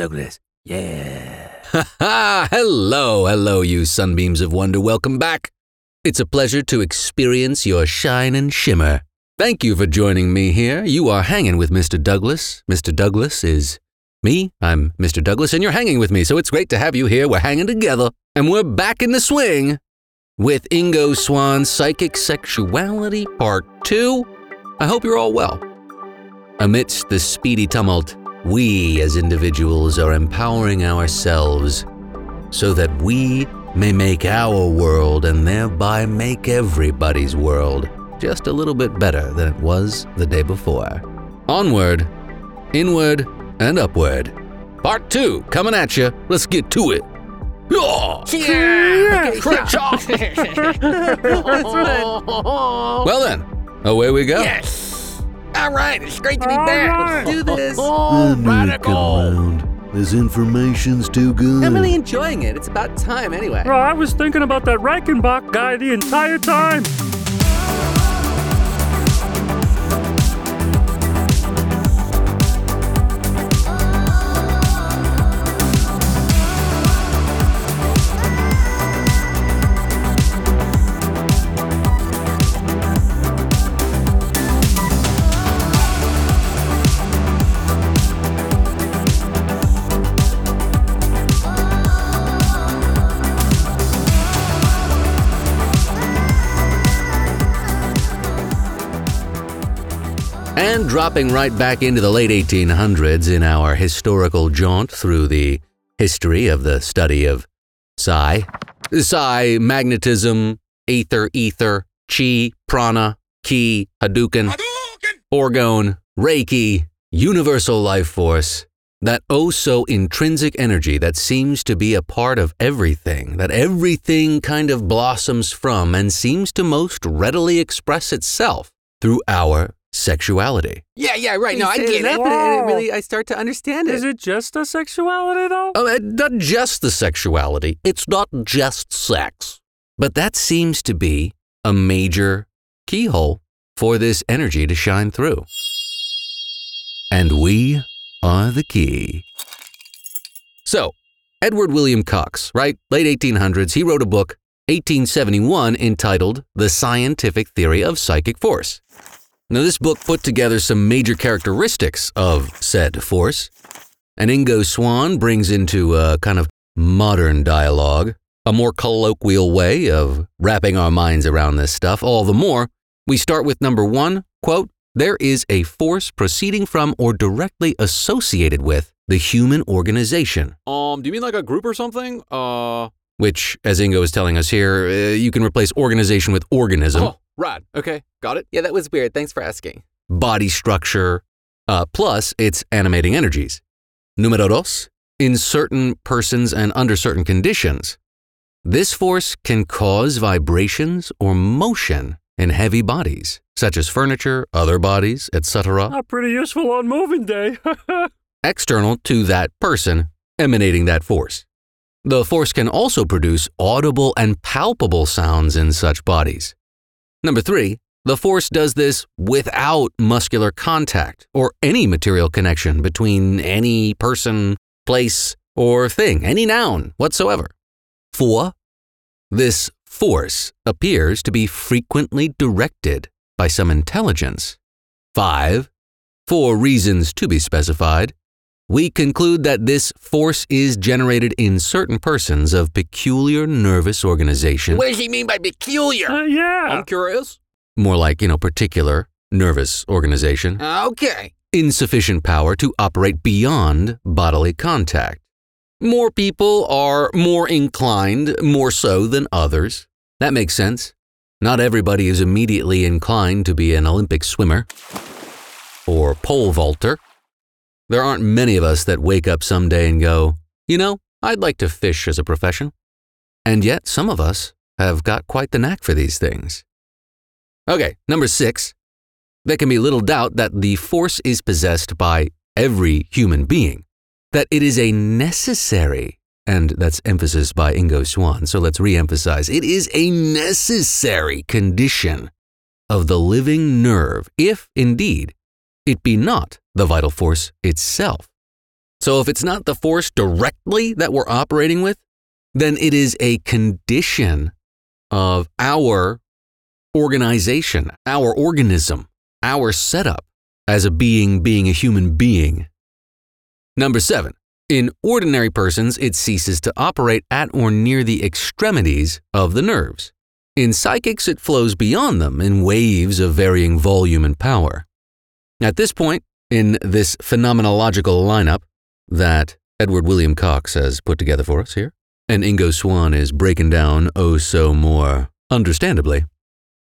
Douglas. Yeah. Ha ha! Hello, hello, you sunbeams of wonder. Welcome back. It's a pleasure to experience your shine and shimmer. Thank you for joining me here. You are hanging with Mr. Douglas. Mr. Douglas is me. I'm Mr. Douglas, and you're hanging with me, so it's great to have you here. We're hanging together, and we're back in the swing with Ingo Swann's Psychic Sexuality Part 2. I hope you're all well. Amidst the speedy tumult, we as individuals are empowering ourselves so that we may make our world and thereby make everybody's world just a little bit better than it was the day before. Onward, inward, and upward. Part two coming at you. Let's get to it. Yeah! Yeah. Off. well then, away we go. Yes. All right, it's great to be All back. right. Let's do this. I knew you'd come radical. around. This information's too good. I'm really enjoying it. It's about time anyway. Bro, I was thinking about that Reichenbach guy the entire time. And dropping right back into the late 1800s in our historical jaunt through the history of the study of psi, psi, magnetism, ether, ether, chi, prana, ki, hadouken, orgone, reiki, universal life force, that oh so intrinsic energy that seems to be a part of everything, that everything kind of blossoms from and seems to most readily express itself through our sexuality. Yeah, yeah, right. No, I get it. and it Wow. really, I start to understand it. Is it just the sexuality, though? Oh, uh, not just the sexuality. It's not just sex. But that seems to be a major keyhole for this energy to shine through. And we are the key. So, Edward William Cox, right? Late 1800s, he wrote a book, 1871, entitled The Scientific Theory of Psychic Force. Now, this book put together some major characteristics of said force, and Ingo Swann brings into a kind of modern dialogue a more colloquial way of wrapping our minds around this stuff. All the more, we start with number one quote, there is a force proceeding from or directly associated with the human organization. Um, do you mean like a group or something? Uh, Which, as Ingo is telling us here, uh, you can replace organization with organism, oh, rad. Okay, got it. yeah, that was weird. Thanks for asking. body structure, uh, plus its animating energies. Numero dos, in certain persons and under certain conditions, this force can cause vibrations or motion in heavy bodies, such as furniture, other bodies, etc., Not pretty useful on moving day. external to that person emanating that force. The force can also produce audible and palpable sounds in such bodies. Number three, the force does this without muscular contact or any material connection between any person, place, or thing, any noun whatsoever. Four, this force appears to be frequently directed by some intelligence. Five, for reasons to be specified, we conclude that this force is generated in certain persons of peculiar nervous organization, What does he mean by peculiar? Uh, yeah. I'm curious. more like, you know, particular nervous organization, Okay. insufficient power to operate beyond bodily contact. More people are more inclined, more so than others. That makes sense. Not everybody is immediately inclined to be an Olympic swimmer or pole vaulter. There aren't many of us that wake up someday and go, you know, I'd like to fish as a profession. And yet, some of us have got quite the knack for these things. Okay, number six. There can be little doubt that the force is possessed by every human being, that it is a necessary, and that's emphasis by Ingo Swann, so let's re emphasize it is a necessary condition of the living nerve, if indeed it be not the vital force itself. So if it's not the force directly that we're operating with, then it is a condition of our organization, our organism, our setup as a being being a human being. Number seven, in ordinary persons, it ceases to operate at or near the extremities of the nerves. In psychics, it flows beyond them in waves of varying volume and power. At this point, in this phenomenological lineup that Edward William Cox has put together for us here, and Ingo Swann is breaking down oh so more understandably,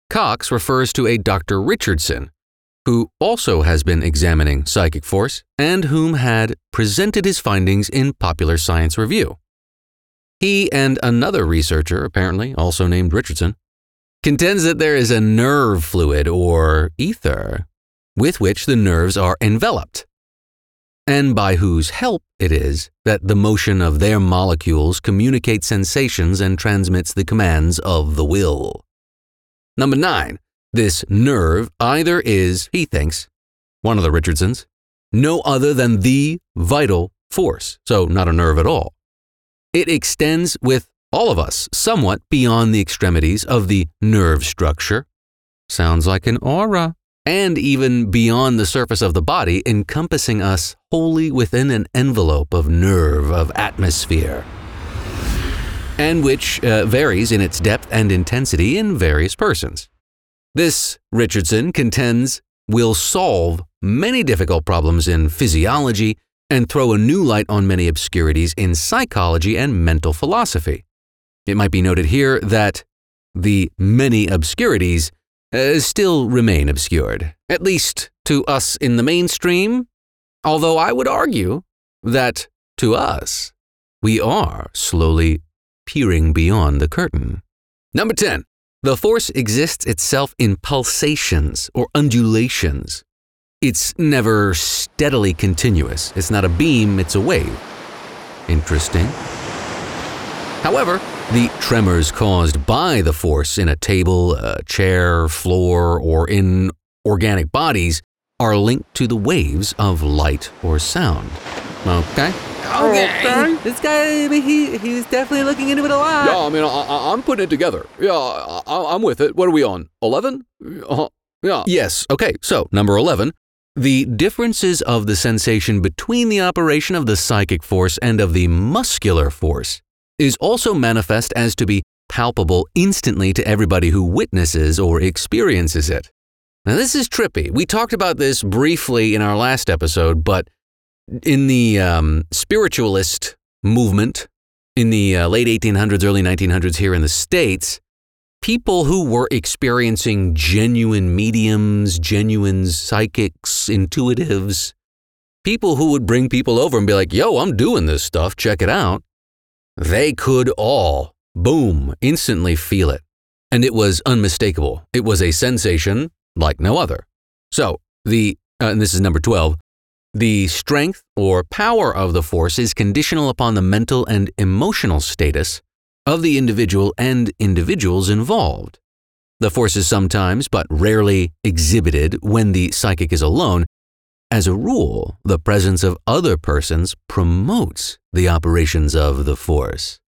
Cox refers to a Dr. Richardson, who also has been examining psychic force and whom had presented his findings in Popular Science Review. He and another researcher, apparently also named Richardson, contends that there is a nerve fluid or ether with which the nerves are enveloped, and by whose help it is that the motion of their molecules communicates sensations and transmits the commands of the will. Number nine, this nerve ether is, he thinks, one of the Richardsons, no other than the vital force, so not a nerve at all. It extends with all of us somewhat beyond the extremities of the nerve structure. Sounds like an aura. And even beyond the surface of the body, encompassing us wholly within an envelope of nerve, of atmosphere, and which uh, varies in its depth and intensity in various persons. This, Richardson contends, will solve many difficult problems in physiology and throw a new light on many obscurities in psychology and mental philosophy. It might be noted here that the many obscurities uh, still remain obscured, at least to us in the mainstream, although I would argue that to us, we are slowly peering beyond the curtain. Number 10. The force exists itself in pulsations or undulations. It's never steadily continuous. It's not a beam, it's a wave. Interesting. However, the tremors caused by the force in a table, a chair, floor, or in organic bodies are linked to the waves of light or sound. Okay? Okay. This guy, I mean, he, he was definitely looking into it a lot. Yeah, I mean, I, I, I'm putting it together. Yeah, I, I- I'm with it. What are we on? 11? Uh, yeah. Yes, okay, so number 11. The differences of the sensation between the operation of the psychic force and of the muscular force is also manifest as to be palpable instantly to everybody who witnesses or experiences it. Now, this is trippy. We talked about this briefly in our last episode, but in the um, spiritualist movement in the uh, late 1800s, early 1900s here in the States, people who were experiencing genuine mediums, genuine psychics, intuitives, people who would bring people over and be like, yo, I'm doing this stuff, check it out. They could all, boom, instantly feel it. And it was unmistakable. It was a sensation like no other. So, the, uh, and this is number 12, the strength or power of the force is conditional upon the mental and emotional status of the individual and individuals involved. The force is sometimes, but rarely, exhibited when the psychic is alone. As a rule, the presence of other persons promotes the operations of the force.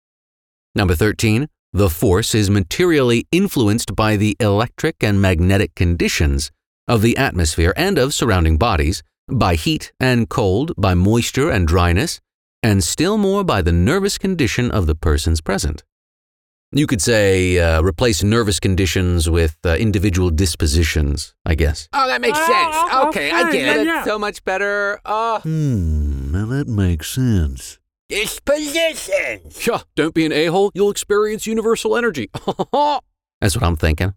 Number 13, the force is materially influenced by the electric and magnetic conditions of the atmosphere and of surrounding bodies, by heat and cold, by moisture and dryness, and still more by the nervous condition of the persons present. You could say uh, replace nervous conditions with uh, individual dispositions, I guess. Oh, that makes sense. Ah, Okay, I okay, get it. yeah. That's so much better. Uh, Hmm, now that makes sense. Dispositions. Yeah, don't be an a hole. You'll experience universal energy. That's what I'm thinking.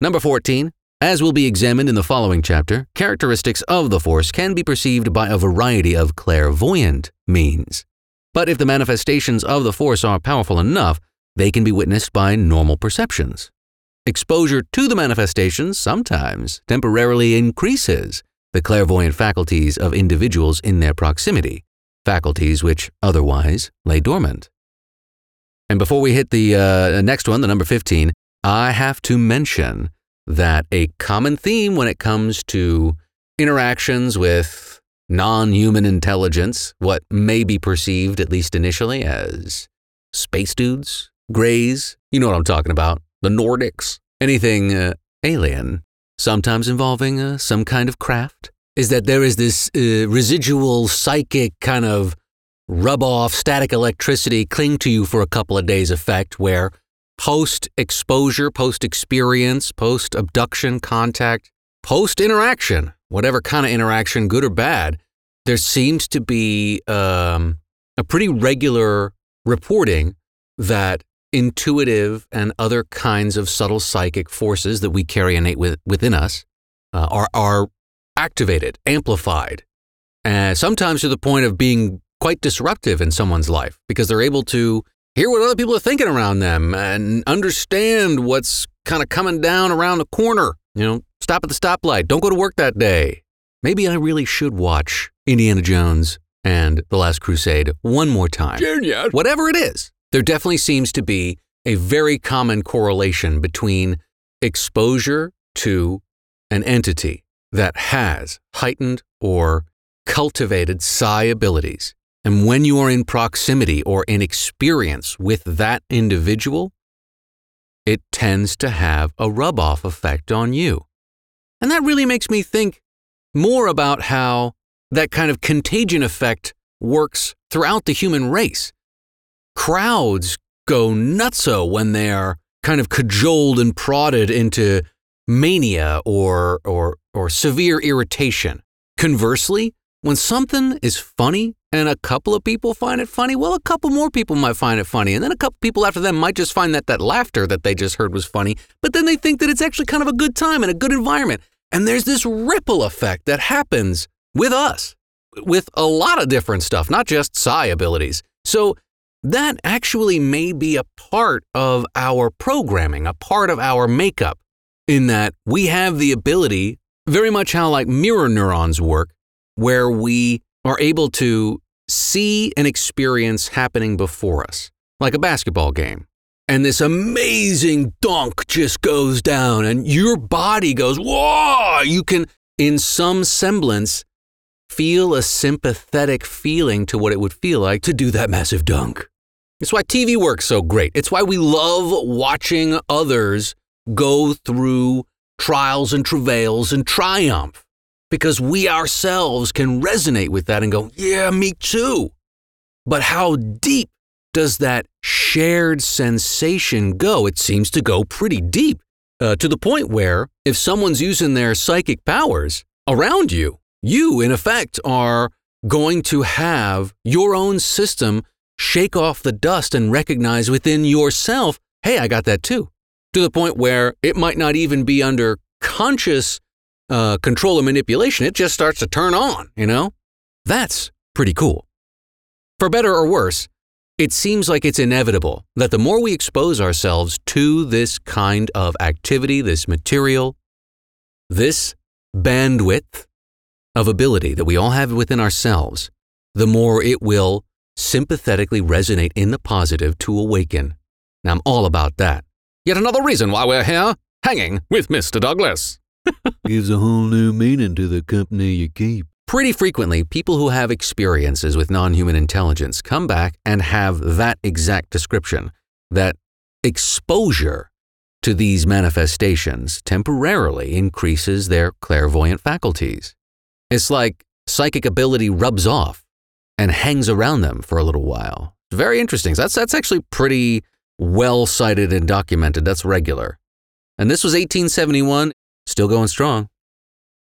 Number 14. As will be examined in the following chapter, characteristics of the force can be perceived by a variety of clairvoyant means. But if the manifestations of the force are powerful enough, they can be witnessed by normal perceptions. Exposure to the manifestations sometimes temporarily increases the clairvoyant faculties of individuals in their proximity, faculties which otherwise lay dormant. And before we hit the uh, next one, the number 15, I have to mention that a common theme when it comes to interactions with non human intelligence, what may be perceived, at least initially, as space dudes, greys, you know what I'm talking about, the Nordics, anything uh, alien, sometimes involving uh, some kind of craft, is that there is this uh, residual psychic kind of rub off static electricity cling to you for a couple of days effect where post exposure, post experience, post abduction contact, post interaction, whatever kind of interaction, good or bad, there seems to be um, a pretty regular reporting that intuitive and other kinds of subtle psychic forces that we carry innate with, within us uh, are, are activated, amplified, and sometimes to the point of being quite disruptive in someone's life because they're able to hear what other people are thinking around them and understand what's kind of coming down around the corner. You know, stop at the stoplight, don't go to work that day. Maybe I really should watch Indiana Jones and The Last Crusade one more time. Junior. Whatever it is, there definitely seems to be a very common correlation between exposure to an entity that has heightened or cultivated psi abilities. And when you are in proximity or in experience with that individual, it tends to have a rub off effect on you. And that really makes me think more about how that kind of contagion effect works throughout the human race. Crowds go nutso when they're kind of cajoled and prodded into mania or, or, or severe irritation. Conversely, when something is funny and a couple of people find it funny, well, a couple more people might find it funny. And then a couple people after them might just find that that laughter that they just heard was funny, but then they think that it's actually kind of a good time and a good environment. And there's this ripple effect that happens with us, with a lot of different stuff, not just psi abilities. So that actually may be a part of our programming, a part of our makeup, in that we have the ability, very much how like mirror neurons work, where we are able to see an experience happening before us, like a basketball game. And this amazing dunk just goes down, and your body goes, Whoa! You can, in some semblance, feel a sympathetic feeling to what it would feel like to do that massive dunk. It's why TV works so great. It's why we love watching others go through trials and travails and triumph because we ourselves can resonate with that and go, yeah, me too. But how deep does that shared sensation go? It seems to go pretty deep uh, to the point where if someone's using their psychic powers around you, you, in effect, are going to have your own system shake off the dust and recognize within yourself, hey, I got that too. To the point where it might not even be under conscious uh, control or manipulation, it just starts to turn on, you know? That's pretty cool. For better or worse, it seems like it's inevitable that the more we expose ourselves to this kind of activity, this material, this bandwidth of ability that we all have within ourselves, the more it will sympathetically resonate in the positive to awaken. Now, I'm all about that. Yet another reason why we're here, hanging with Mr. Douglas. Gives a whole new meaning to the company you keep. Pretty frequently, people who have experiences with non human intelligence come back and have that exact description that exposure to these manifestations temporarily increases their clairvoyant faculties. It's like psychic ability rubs off and hangs around them for a little while. Very interesting. That's, that's actually pretty well cited and documented. That's regular. And this was 1871, still going strong.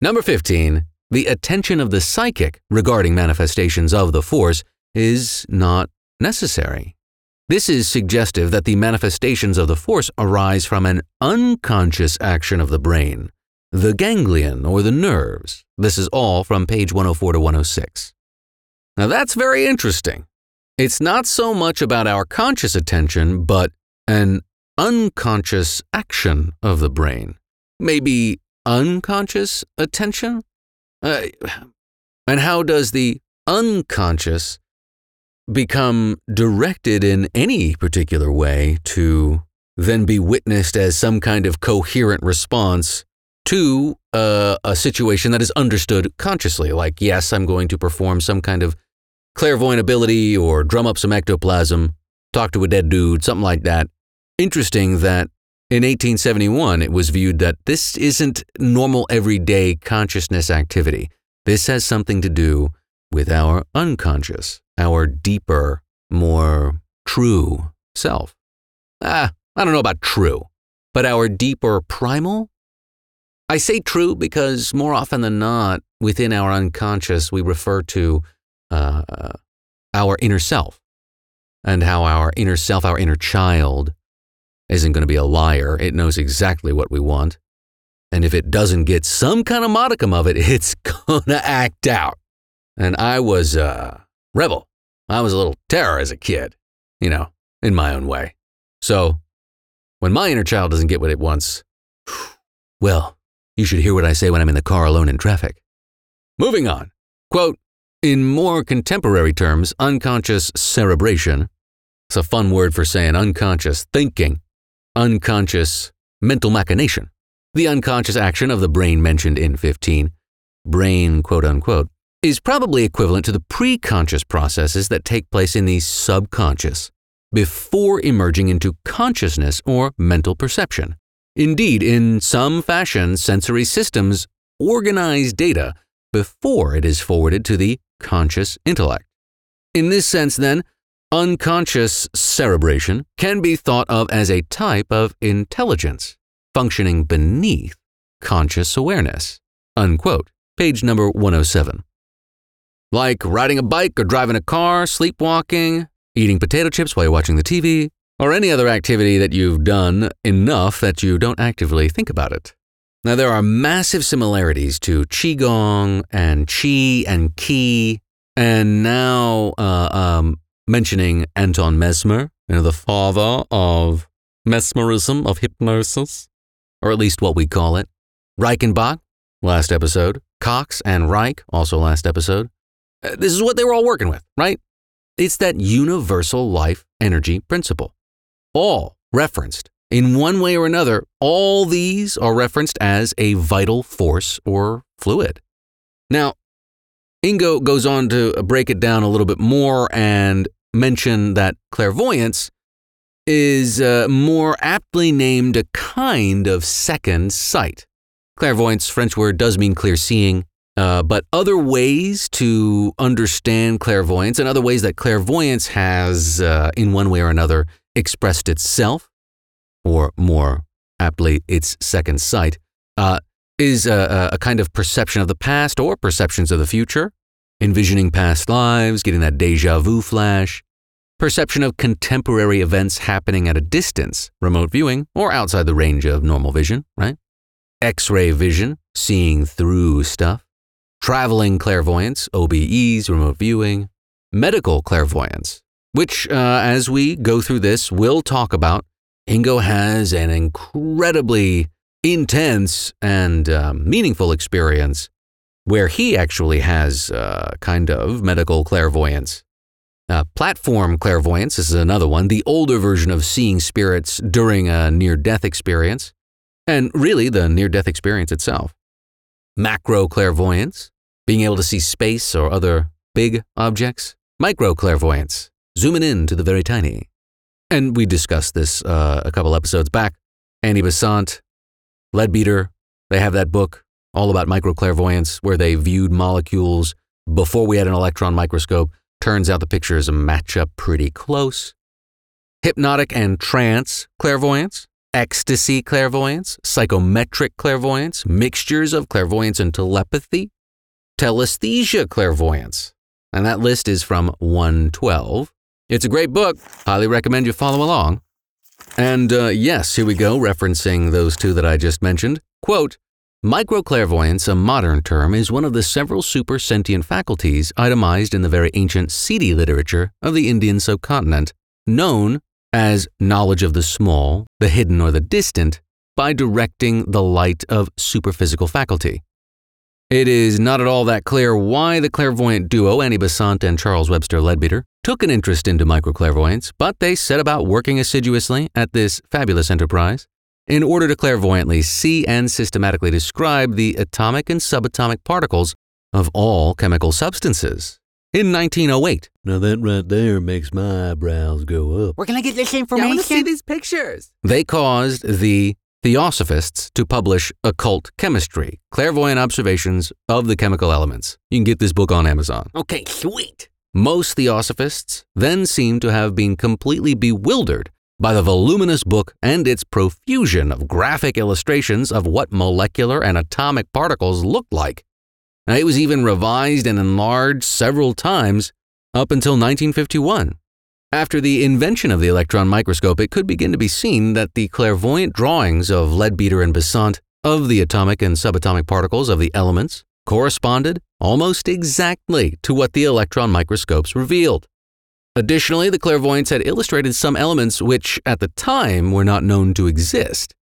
Number 15, the attention of the psychic regarding manifestations of the force is not necessary. This is suggestive that the manifestations of the force arise from an unconscious action of the brain, the ganglion or the nerves. This is all from page 104 to 106. Now that's very interesting. It's not so much about our conscious attention, but an unconscious action of the brain. Maybe unconscious attention? Uh, and how does the unconscious become directed in any particular way to then be witnessed as some kind of coherent response to uh, a situation that is understood consciously. Like, yes, I'm going to perform some kind of clairvoyant ability or drum up some ectoplasm, talk to a dead dude, something like that. Interesting that in 1871 it was viewed that this isn't normal everyday consciousness activity. This has something to do with our unconscious, our deeper, more true self. Ah, I don't know about true, but our deeper primal? I say true because more often than not, within our unconscious, we refer to uh, our inner self and how our inner self, our inner child, isn't going to be a liar. It knows exactly what we want. And if it doesn't get some kind of modicum of it, it's going to act out. And I was a rebel. I was a little terror as a kid, you know, in my own way. So when my inner child doesn't get what it wants, well, you should hear what I say when I'm in the car alone in traffic. Moving on. Quote, in more contemporary terms, unconscious cerebration, it's a fun word for saying unconscious thinking, unconscious mental machination, the unconscious action of the brain mentioned in 15, brain quote unquote, is probably equivalent to the preconscious processes that take place in the subconscious before emerging into consciousness or mental perception. Indeed, in some fashion, sensory systems organize data before it is forwarded to the conscious intellect. In this sense, then, unconscious cerebration can be thought of as a type of intelligence functioning beneath conscious awareness. Unquote. Page number 107. Like riding a bike or driving a car, sleepwalking, eating potato chips while you're watching the TV, or any other activity that you've done enough that you don't actively think about it. Now, there are massive similarities to Qigong and Qi and Qi, and now uh, um, mentioning Anton Mesmer, you know, the father of mesmerism, of hypnosis, or at least what we call it. Reichenbach, last episode. Cox and Reich, also last episode. Uh, this is what they were all working with, right? It's that universal life energy principle. All referenced in one way or another, all these are referenced as a vital force or fluid. Now, Ingo goes on to break it down a little bit more and mention that clairvoyance is uh, more aptly named a kind of second sight. Clairvoyance, French word, does mean clear seeing, uh, but other ways to understand clairvoyance and other ways that clairvoyance has, uh, in one way or another, expressed itself, or more aptly, its second sight, uh, is a, a kind of perception of the past or perceptions of the future, envisioning past lives, getting that deja vu flash, perception of contemporary events happening at a distance, remote viewing, or outside the range of normal vision, right? X ray vision, seeing through stuff, traveling clairvoyance, OBEs, remote viewing, medical clairvoyance, which, uh, as we go through this, we'll talk about. Ingo has an incredibly intense and uh, meaningful experience where he actually has uh, kind of medical clairvoyance. Uh, platform clairvoyance is another one, the older version of seeing spirits during a near death experience, and really the near death experience itself. Macro clairvoyance, being able to see space or other big objects. Micro clairvoyance, zooming in to the very tiny. And we discussed this uh, a couple episodes back. Annie Besant, Leadbeater, they have that book all about microclairvoyance where they viewed molecules before we had an electron microscope. Turns out the pictures match up pretty close. Hypnotic and trance clairvoyance, ecstasy clairvoyance, psychometric clairvoyance, mixtures of clairvoyance and telepathy, telesthesia clairvoyance. And that list is from 112. It's a great book. Highly recommend you follow along. And uh, yes, here we go, referencing those two that I just mentioned. Quote, Microclairvoyance, a modern term, is one of the several super sentient faculties itemized in the very ancient Siddhi literature of the Indian subcontinent, known as knowledge of the small, the hidden, or the distant by directing the light of superphysical faculty. It is not at all that clear why the clairvoyant duo, Annie Besant and Charles Webster Leadbeater, took an interest into microclairvoyance, but they set about working assiduously at this fabulous enterprise in order to clairvoyantly see and systematically describe the atomic and subatomic particles of all chemical substances. In 1908, Now that right there makes my eyebrows go up. Where can I get this information? I want to see these pictures. they caused the Theosophists to publish Occult Chemistry, Clairvoyant Observations of the Chemical Elements. You can get this book on Amazon. Okay, sweet. Most Theosophists then seem to have been completely bewildered by the voluminous book and its profusion of graphic illustrations of what molecular and atomic particles looked like. Now, it was even revised and enlarged several times up until 1951. After the invention of the electron microscope, it could begin to be seen that the clairvoyant drawings of Leadbeater and Besant of the atomic and subatomic particles of the elements corresponded almost exactly to what the electron microscopes revealed. Additionally, the clairvoyants had illustrated some elements which, at the time, were not known to exist,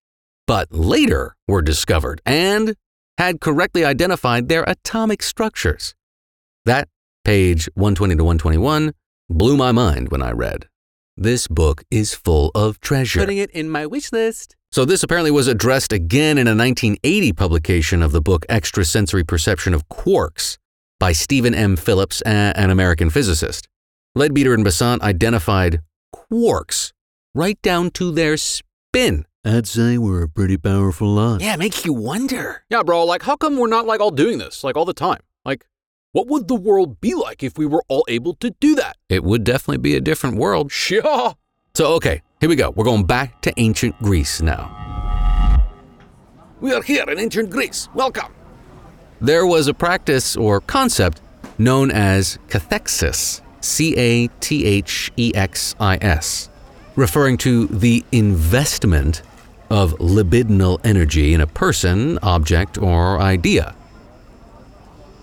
but later were discovered and had correctly identified their atomic structures. That, page 120 to 121, blew my mind when I read. This book is full of treasure. Putting it in my wish list. So, this apparently was addressed again in a 1980 publication of the book Extrasensory Perception of Quarks by Stephen M. Phillips, an American physicist. Leadbeater and Besant identified quarks right down to their spin. I'd say we're a pretty powerful lot. Yeah, it makes you wonder. Yeah, bro, like, how come we're not, like, all doing this, like, all the time? What would the world be like if we were all able to do that? It would definitely be a different world. Sure. So, okay, here we go. We're going back to ancient Greece now. We are here in ancient Greece. Welcome. There was a practice or concept known as cathexis, C A T H E X I S, referring to the investment of libidinal energy in a person, object, or idea.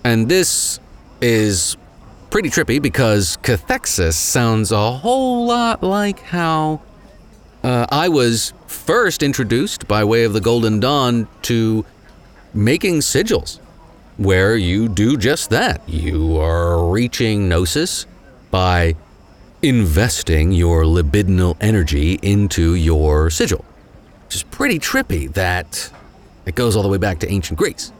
And this is pretty trippy because cathexis sounds a whole lot like how uh, I was first introduced by way of the Golden Dawn to making sigils, where you do just that. You are reaching gnosis by investing your libidinal energy into your sigil, which is pretty trippy that it goes all the way back to ancient Greece.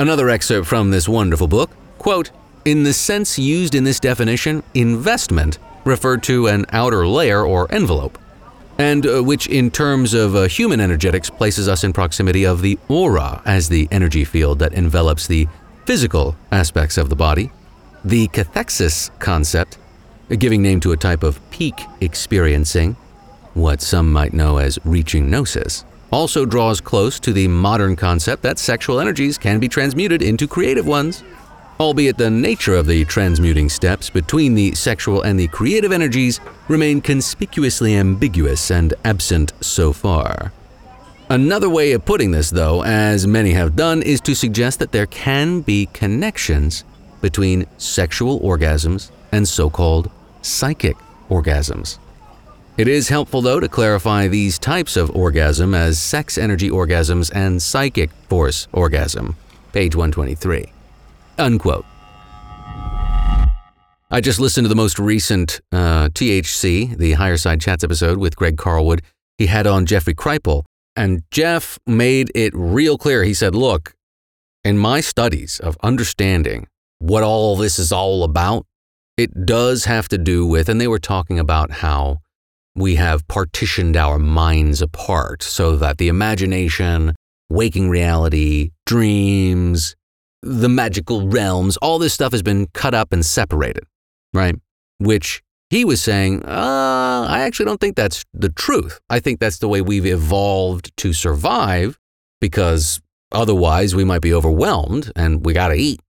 Another excerpt from this wonderful book quote, In the sense used in this definition, investment referred to an outer layer or envelope, and uh, which, in terms of uh, human energetics, places us in proximity of the aura as the energy field that envelops the physical aspects of the body. The cathexis concept, giving name to a type of peak experiencing, what some might know as reaching gnosis, also draws close to the modern concept that sexual energies can be transmuted into creative ones, albeit the nature of the transmuting steps between the sexual and the creative energies remain conspicuously ambiguous and absent so far. Another way of putting this, though, as many have done, is to suggest that there can be connections between sexual orgasms and so called psychic orgasms. It is helpful, though, to clarify these types of orgasm as sex energy orgasms and psychic force orgasm. Page 123. Unquote. I just listened to the most recent uh, THC, the Higher Side Chats episode with Greg Carlwood. He had on Jeffrey Kripal, and Jeff made it real clear. He said, Look, in my studies of understanding what all this is all about, it does have to do with, and they were talking about how we have partitioned our minds apart so that the imagination, waking reality, dreams, the magical realms, all this stuff has been cut up and separated, right? Which he was saying, uh, I actually don't think that's the truth. I think that's the way we've evolved to survive because otherwise we might be overwhelmed and we got to eat.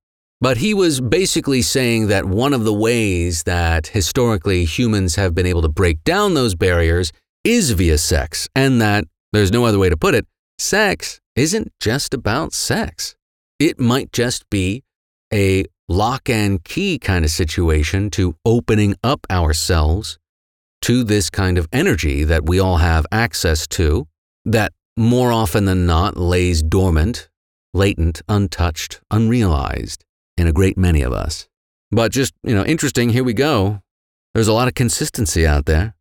But he was basically saying that one of the ways that historically humans have been able to break down those barriers is via sex, and that there's no other way to put it sex isn't just about sex. It might just be a lock and key kind of situation to opening up ourselves to this kind of energy that we all have access to, that more often than not lays dormant, latent, untouched, unrealized in a great many of us. But just, you know, interesting, here we go. There's a lot of consistency out there.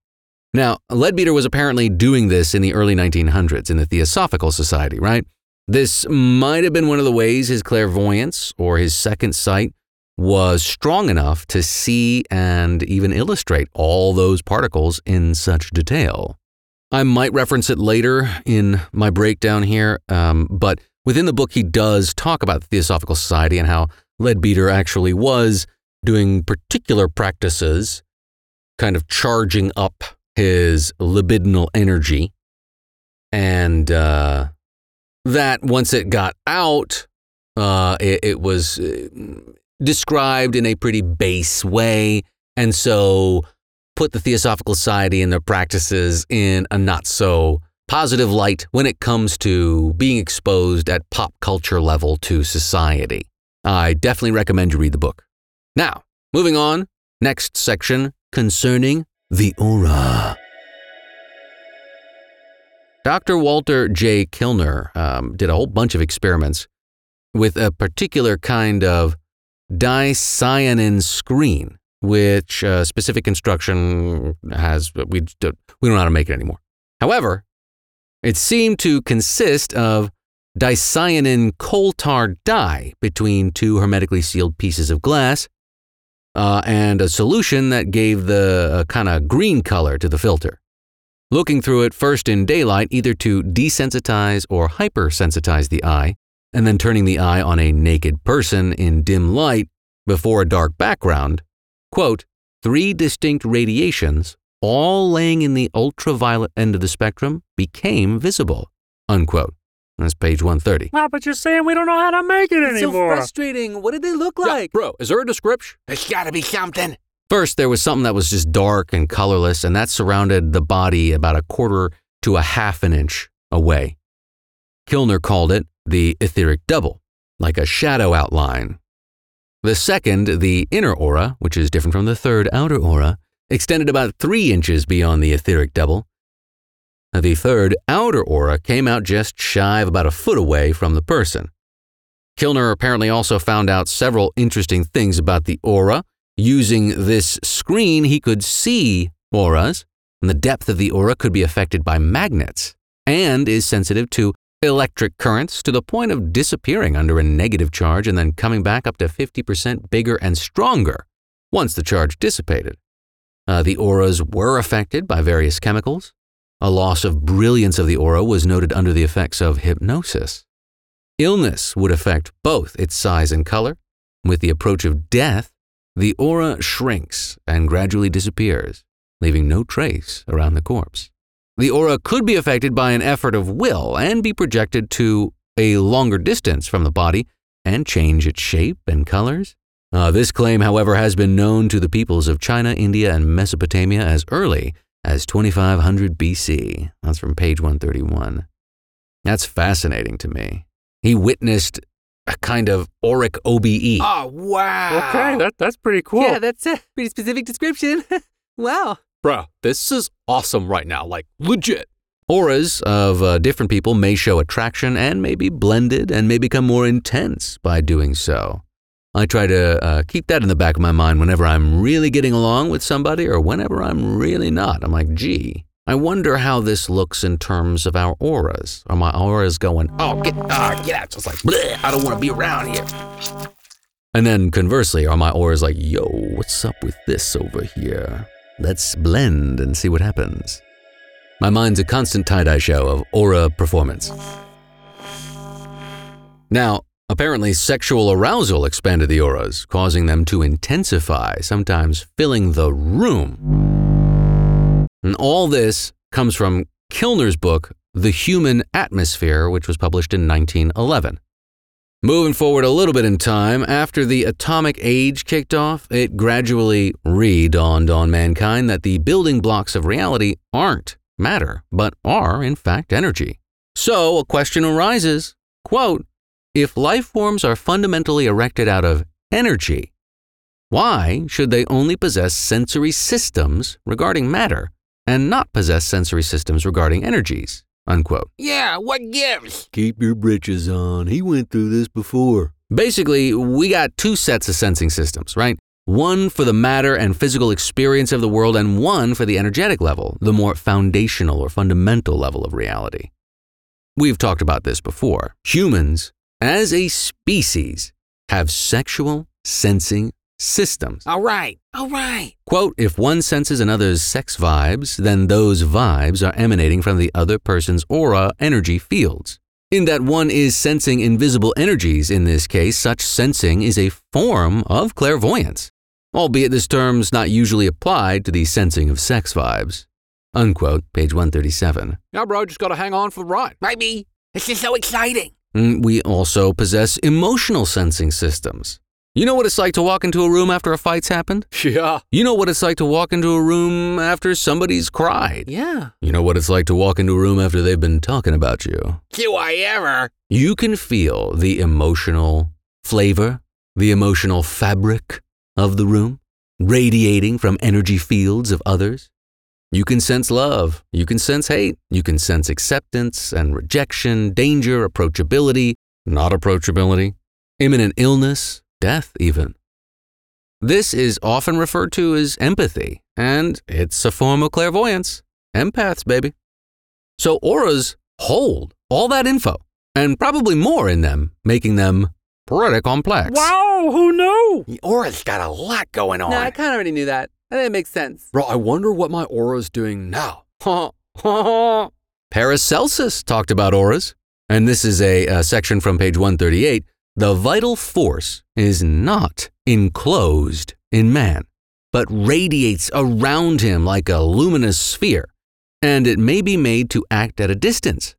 Now, Leadbeater was apparently doing this in the early 1900s in the Theosophical Society, right? This might have been one of the ways his clairvoyance or his second sight was strong enough to see and even illustrate all those particles in such detail. I might reference it later in my breakdown here, um, but within the book, he does talk about the Theosophical Society and how Leadbeater actually was doing particular practices, kind of charging up his libidinal energy. And uh, that once it got out, uh, it, it was uh, described in a pretty base way. And so put the Theosophical Society and their practices in a not so positive light when it comes to being exposed at pop culture level to society. I definitely recommend you read the book. Now, moving on, next section concerning the aura. Dr. Walter J. Kilner um, did a whole bunch of experiments with a particular kind of dicyanin screen, which uh, specific construction has, we, we don't know how to make it anymore. However, it seemed to consist of dicyanin coal tar dye between two hermetically sealed pieces of glass uh, and a solution that gave the uh, kind of green color to the filter. Looking through it first in daylight, either to desensitize or hypersensitize the eye, and then turning the eye on a naked person in dim light before a dark background, quote, three distinct radiations, all laying in the ultraviolet end of the spectrum, became visible, unquote. That's page 130. Wow, but you're saying we don't know how to make it It's so frustrating. What did they look Yeah, like? bro, is there a description? There's gotta be something. First, there was something that was just dark and colorless, and that surrounded the body about a quarter to a half an inch away. Kilner called it the etheric double, like a shadow outline. The second, the inner aura, which is different from the third outer aura, extended about three inches beyond the etheric double. The third, outer aura, came out just shy of about a foot away from the person. Kilner apparently also found out several interesting things about the aura. Using this screen, he could see auras, and the depth of the aura could be affected by magnets, and is sensitive to electric currents to the point of disappearing under a negative charge and then coming back up to 50% bigger and stronger once the charge dissipated. Uh, the auras were affected by various chemicals. A loss of brilliance of the aura was noted under the effects of hypnosis. Illness would affect both its size and color. With the approach of death, the aura shrinks and gradually disappears, leaving no trace around the corpse. The aura could be affected by an effort of will and be projected to a longer distance from the body and change its shape and colors. Uh, this claim, however, has been known to the peoples of China, India, and Mesopotamia as early as 2500 BC. That's from page 131. That's fascinating to me. He witnessed a kind of auric OBE. Oh, wow. Okay, that, that's pretty cool. Yeah, that's a pretty specific description. wow. Bro, this is awesome right now. Like, legit. Auras of uh, different people may show attraction and may be blended and may become more intense by doing so. I try to uh, keep that in the back of my mind whenever I'm really getting along with somebody or whenever I'm really not. I'm like, gee, I wonder how this looks in terms of our auras. Are my auras going, Oh, get, uh, get out. Just like, bleh, I don't want to be around here. And then conversely, are my auras like, yo, what's up with this over here? Let's blend and see what happens. My mind's a constant tie dye show of aura performance. Now, apparently, sexual arousal expanded the auras, causing them to intensify, sometimes filling the room. And all this comes from Kilner's book, The Human Atmosphere, which was published in 1911. Moving forward a little bit in time, after the atomic age kicked off, it gradually re-dawned on mankind that the building blocks of reality aren't matter, but are, in fact, energy. So a question arises, quote, if life forms are fundamentally erected out of energy, why should they only possess sensory systems regarding matter and not possess sensory systems regarding energies? Unquote. Yeah, what gives? Keep your britches on. He went through this before. Basically, we got two sets of sensing systems, right? one for the matter and physical experience of the world, and one for the energetic level, the more foundational or fundamental level of reality. We've talked about this before. Humans, as a species, have sexual sensing systems. All right. All right. Quote, if one senses another's sex vibes, then those vibes are emanating from the other person's aura energy fields. In that one is sensing invisible energies in this case, such sensing is a form of clairvoyance, albeit this term's not usually applied to the sensing of sex vibes. Unquote, page 137. Yeah, bro, just gotta hang on for the ride. Maybe. This is so exciting. Mm, We also possess emotional sensing systems. You know what it's like to walk into a room after a fight's happened? Yeah. You know what it's like to walk into a room after somebody's cried? Yeah. You know what it's like to walk into a room after they've been talking about you? Do I ever? You can feel the emotional flavor, the emotional fabric of the room radiating from energy fields of others. You can sense love, you can sense hate, you can sense acceptance and rejection, danger, approachability, not approachability, imminent illness, death, even. This is often referred to as empathy, and it's a form of clairvoyance. Empaths, baby. So auras hold all that info, and probably more in them, making them pretty complex. Wow, who knew? The aura's got a lot going on. No, I kind of already knew that. I think it makes sense. Bro, I wonder what my aura's doing now. Paracelsus talked about auras, and this is a, uh section from page 138. The vital force is not enclosed in man, but radiates around him like a luminous sphere, and it may be made to act at a distance.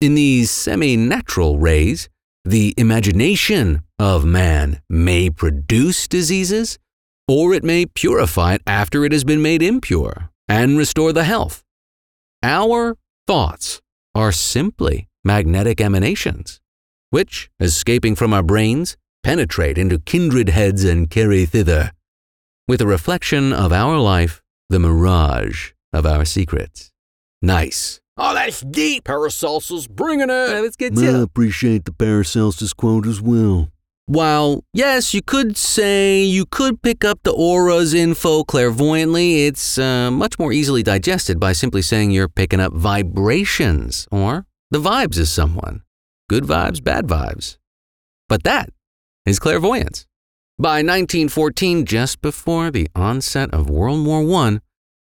In these semi natural rays, the imagination of man may produce diseases, or it may purify it after it has been made impure and restore the health. Our thoughts are simply magnetic emanations, which, escaping from our brains, penetrate into kindred heads and carry thither, with a reflection of our life, the mirage of our secrets. Nice. Oh, that's deep. Paracelsus bringing it. That was good I too. appreciate the Paracelsus quote as well. While, yes, you could say you could pick up the aura's info clairvoyantly, it's uh, much more easily digested by simply saying you're picking up vibrations or the vibes of someone. Good vibes, bad vibes. But that is clairvoyance. By 1914, just before the onset of World War I,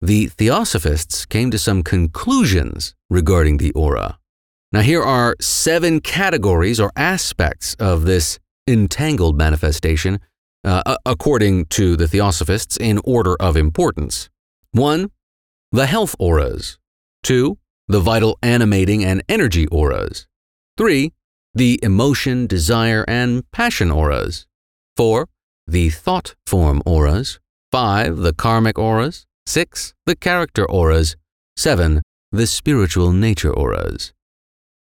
the Theosophists came to some conclusions regarding the aura. Now, here are seven categories or aspects of this entangled manifestation, uh, according to the Theosophists, in order of importance. One, the health auras. Two, the vital animating and energy auras. Three, the emotion, desire, and passion auras. Four, the thought form auras. Five, the karmic auras. Six, the character auras. Seven, the spiritual nature auras.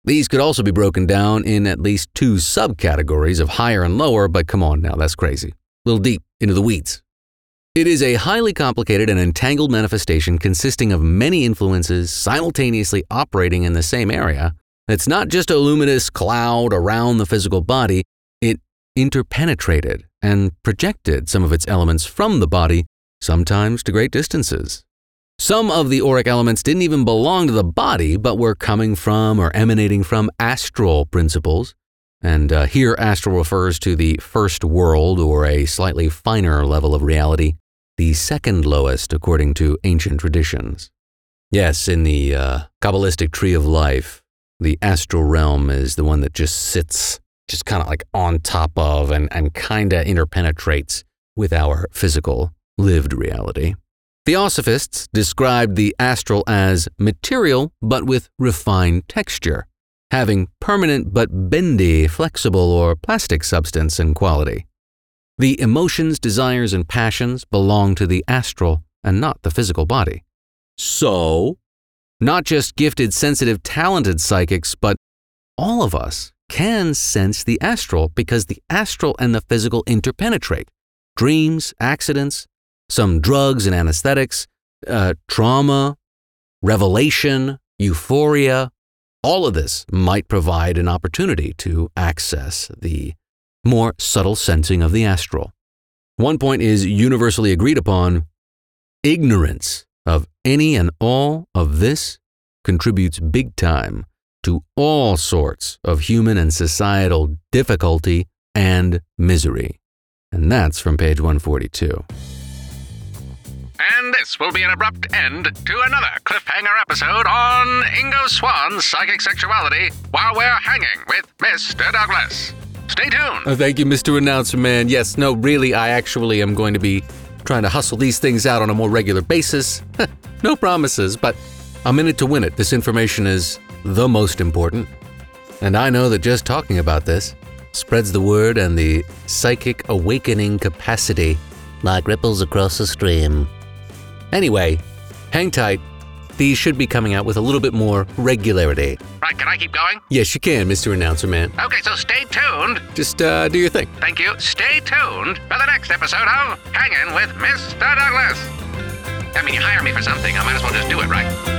These could also be broken down in at least two subcategories of higher and lower, but come on now, that's crazy. A little deep into the weeds. It is a highly complicated and entangled manifestation consisting of many influences simultaneously operating in the same area. It's not just a luminous cloud around the physical body, it interpenetrated and projected some of its elements from the body, sometimes to great distances. Some of the auric elements didn't even belong to the body, but were coming from or emanating from astral principles. And uh, here, astral refers to the first world or a slightly finer level of reality, the second lowest according to ancient traditions. Yes, in the uh, Kabbalistic tree of life, the astral realm is the one that just sits, just kind of like on top of and, and kind of interpenetrates with our physical, lived reality. Theosophists described the astral as material but with refined texture, having permanent but bendy, flexible, or plastic substance and quality. The emotions, desires, and passions belong to the astral and not the physical body. So, not just gifted, sensitive, talented psychics, but all of us can sense the astral because the astral and the physical interpenetrate. Dreams, accidents, some drugs and anesthetics, uh, trauma, revelation, euphoria, all of this might provide an opportunity to access the more subtle sensing of the astral. One point is universally agreed upon ignorance of any and all of this contributes big time to all sorts of human and societal difficulty and misery. And that's from page 142. And this will be an abrupt end to another cliffhanger episode on Ingo Swann's psychic sexuality while we're hanging with Mr. Douglas. Stay tuned. Oh, thank you, Mr. Announcer Man. Yes, no, really, I actually am going to be trying to hustle these things out on a more regular basis. no promises, but I'm in it to win it. This information is the most important. And I know that just talking about this spreads the word and the psychic awakening capacity like ripples across a stream. Anyway, hang tight. These should be coming out with a little bit more regularity. Right, can I keep going? Yes, you can, Mr. Announcer Man. Okay, so stay tuned. Just uh, do your thing. Thank you. Stay tuned for the next episode of Hanging with Mr. Douglas. I mean, you hire me for something, I might as well just do it right.